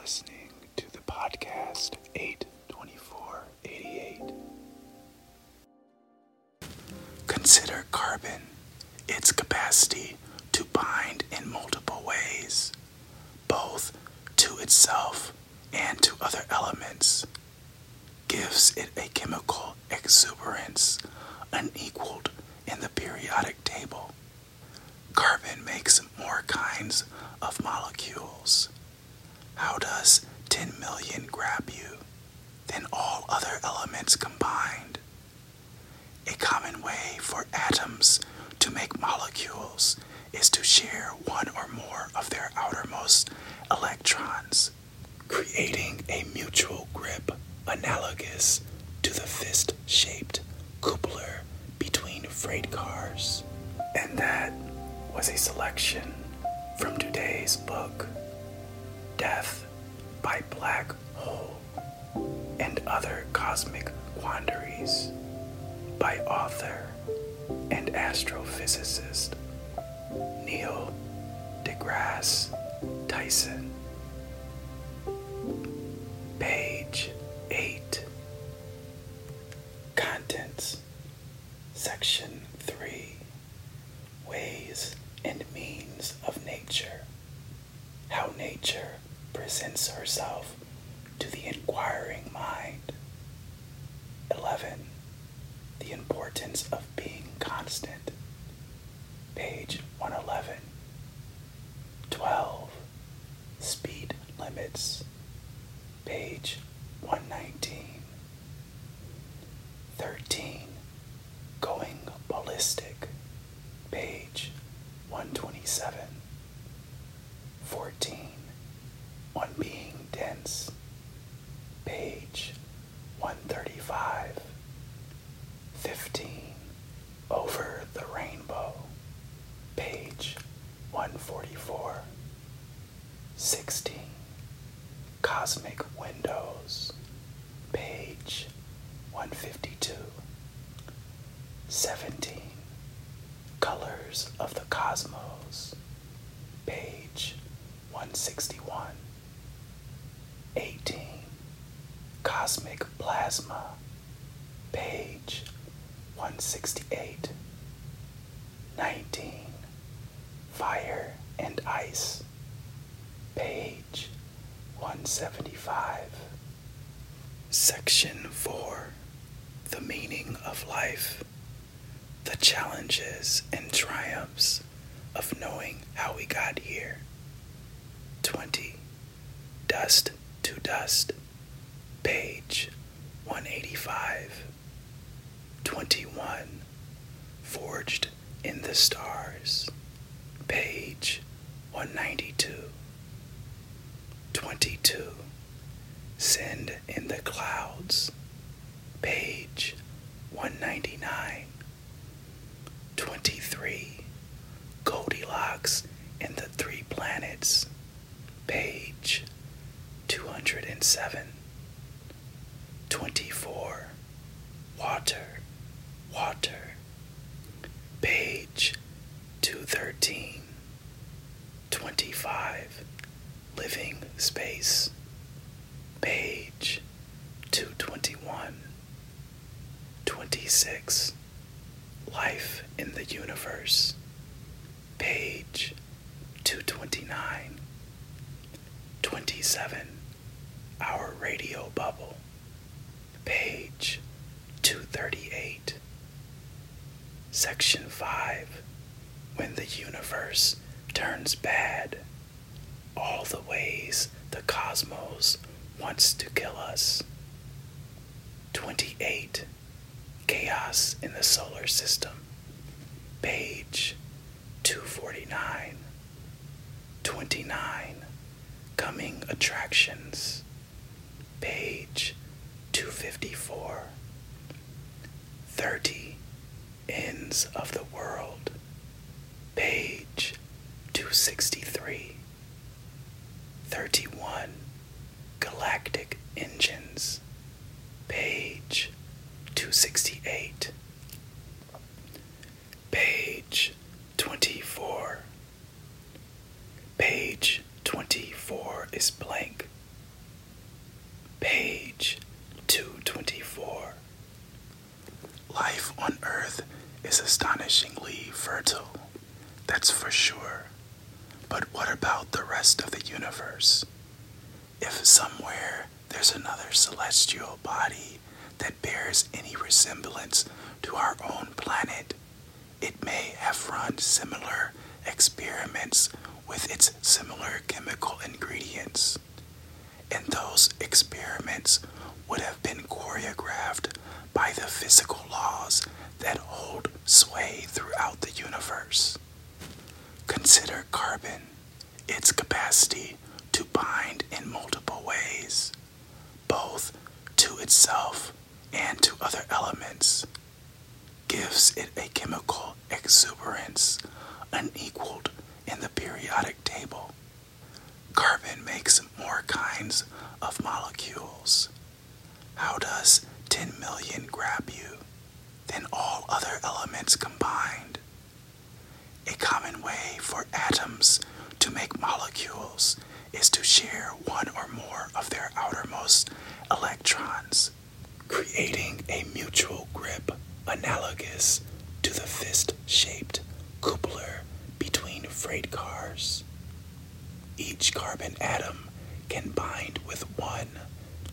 listening to the podcast 82488. Consider carbon, its capacity to bind in multiple ways, both to itself and to other elements, gives it a chemical exuberance unequaled in the periodic table. Carbon makes more kinds of molecules. How does 10 million grab you than all other elements combined? A common way for atoms to make molecules is to share one or more of their outermost electrons, creating a mutual grip analogous to the fist shaped coupler between freight cars. And that was a selection from today's book, Death by Black Hole and Other Cosmic Quandaries, by author and astrophysicist Neil deGrasse Tyson. Page 8. Contents. Section 3 Ways and Means of Nature. How Nature presents herself to the inquiring mind. 11. The importance of being constant. Page 111. 12. Speed limits. Page 119. 13. Going ballistic. Page 127. 14. On being dense. Page 135. 15. Over the rainbow. Page 144. 16. Cosmic windows. Page 152. 17. Colors of the Cosmos. Page 161. 18. Cosmic Plasma. Page 168. 19. Fire and Ice. Page 175. Section 4 The Meaning of Life. The Challenges and Triumphs of Knowing How We Got Here. 20. Dust to Dust. Page 185. 21. Forged in the Stars. Page 192. 22. Send in the Clouds. Page 199. 23. Goldilocks and the Three Planets. Page 207. 24. Water, water. Page 213. 25. Living space. Page 221. 26. Life in the universe. Page 229. 27. Our radio bubble. Page 238. Section 5. When the universe turns bad. All the ways the cosmos wants to kill us. 28. Chaos in the solar system. Page 249. 29. Coming attractions. Page 254. 30. Ends of the world. Page 263. 31. Galactic engines. Page 268. Page 24. Page 24 is blank. that's for sure. But what about the rest of the universe? If somewhere another celestial body that bears any resemblance to our own planet, it may have run similar experiments with its similar chemical ingredients. And those experiments would have been choreographed by the physical laws that hold sway throughout the universe. Consider carbon, its capacity to bind in multiple ways, both to itself and to other elements, gives it a chemical exuberance unequaled in the periodic table. Carbon makes more kinds of molecules. How does 10 million grab you than all other elements combined? A common way for atoms to make molecules is to share one or more of their outermost electrons, creating a mutual grip analogous to the fist shaped coupler between freight cars. Each carbon atom can bind with one,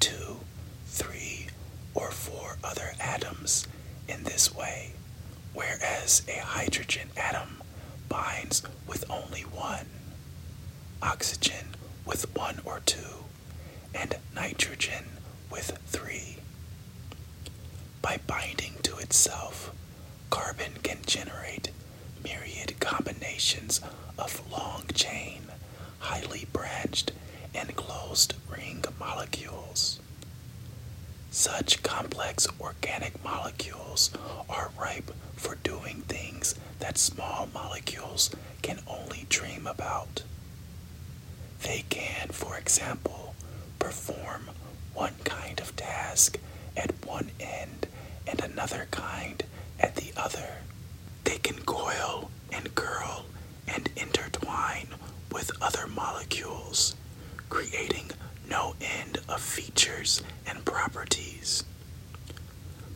two, three, or four other atoms in this way, whereas a hydrogen atom binds with only one, oxygen with one or two, and nitrogen with three. By binding to itself, carbon can generate myriad combinations of long chain, highly branched, and closed ring molecules. Such complex organic molecules are ripe for doing things that small molecules can only dream about. They can, for example, perform one kind of task at one end and another kind at the other. They can coil and curl and intertwine with other molecules, creating no end of features and properties.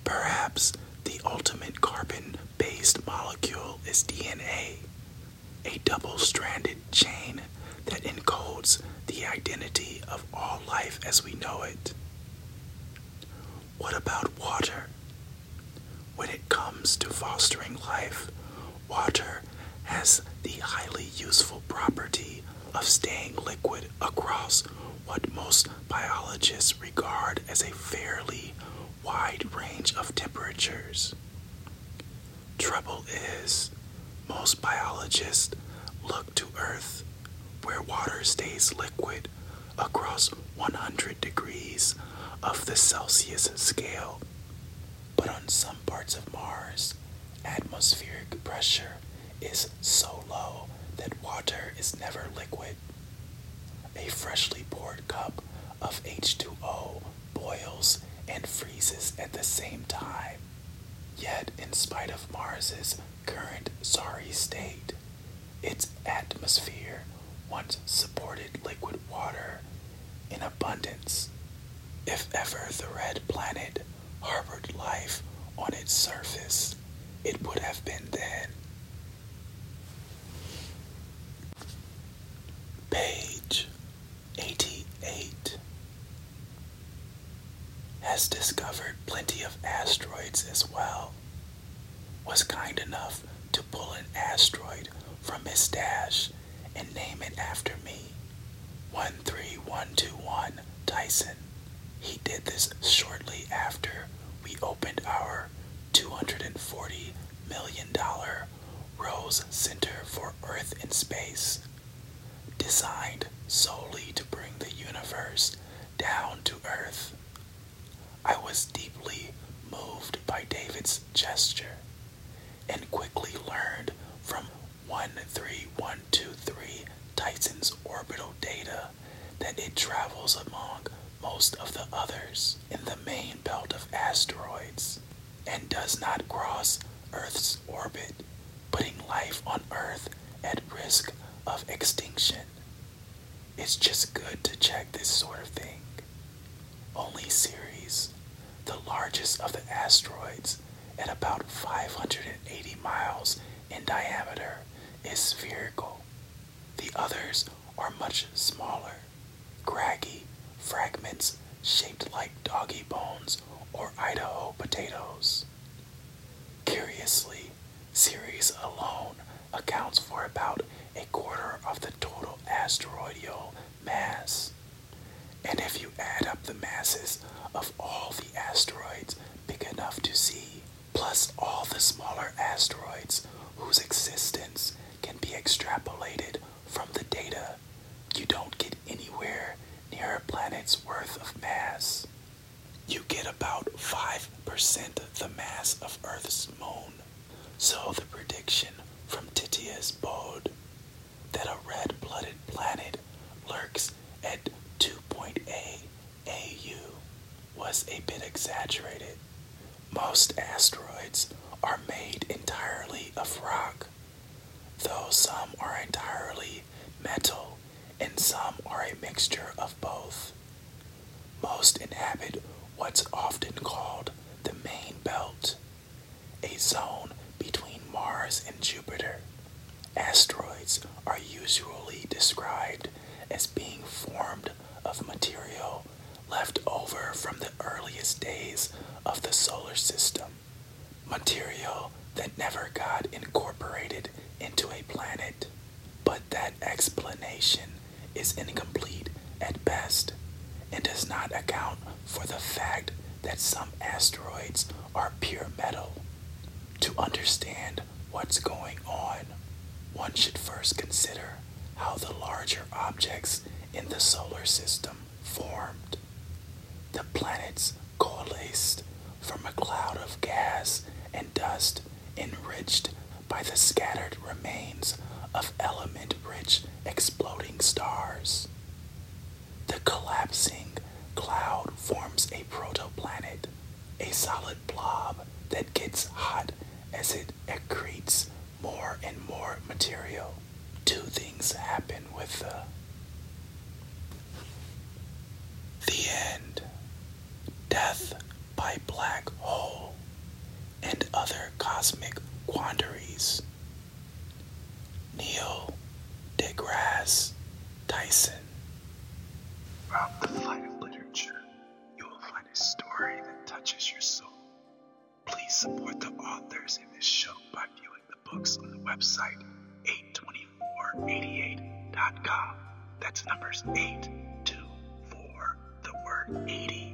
Perhaps the ultimate carbon based molecule is DNA, a double stranded chain that encodes identity of all life as we know it. What about water? When it comes to fostering life, water has the highly useful property of staying liquid across what most biologists regard as a fairly wide range of temperatures. Trouble is, most biologists look to Earth, water stays liquid across 100 degrees of the Celsius scale. But on some parts of Mars, atmospheric pressure is so low that water is never liquid. A freshly poured cup of H2O boils and freezes at the same time. Yet, in spite of Mars's current sorry state, its atmosphere once supported liquid water in abundance. If ever the red planet harbored life on its surface, it would have been then. Page 88 has discovered plenty of asteroids as well. Was kind enough to pull an asteroid from his stash and name it after me 13121 Tyson. He did this shortly after we opened our $240 million Rose Center for Earth and Space, designed solely to bring the universe down to Earth. I was deeply moved by David's gesture and quickly learned from 13123 Tyson's orbital data that it travels among most of the others in the main belt of asteroids and does not cross Earth's orbit, putting life on Earth at risk of extinction. It's just good to check this sort of thing. Only Ceres, the largest of the asteroids, at about 580 miles in diameter, is spherical. The others are much smaller, craggy fragments shaped like doggy bones or Idaho potatoes. Curiously, Ceres alone accounts for about a quarter of the total asteroidal mass. And if you add up the masses of all the asteroids big enough to see, plus all the smaller asteroids whose existence extrapolated from the data, you don't get anywhere near a planet's worth of mass. You get about 5% the mass of Earth's moon. So the prediction from Titius Bode that a red-blooded planet lurks at 2.8 AU was a bit exaggerated. Most asteroids are made entirely of rock, though some are entirely metal and some are a mixture of both. Most inhabit what's often called the main belt, a zone between Mars and Jupiter. Asteroids are usually described as being formed of material left over from the earliest days of the solar system, material that never got incorporated into a planet. But that explanation is incomplete at best and does not account for the fact that some asteroids are pure metal. To understand what's going on, one should first consider how the larger objects in the solar system formed. The planets coalesced from a cloud of gas and dust enriched by the scattered remains of element rich exploding stars. The collapsing cloud forms a protoplanet, a solid blob that gets hot as it accretes more and more material. Two things happen with the end, death by black hole, and other cosmic quandaries. Neil deGrasse Tyson. The flight of literature, you will find a story that touches your soul. Please support the authors in this show by viewing the books on the website 82488.com. That's numbers 824, the word 8.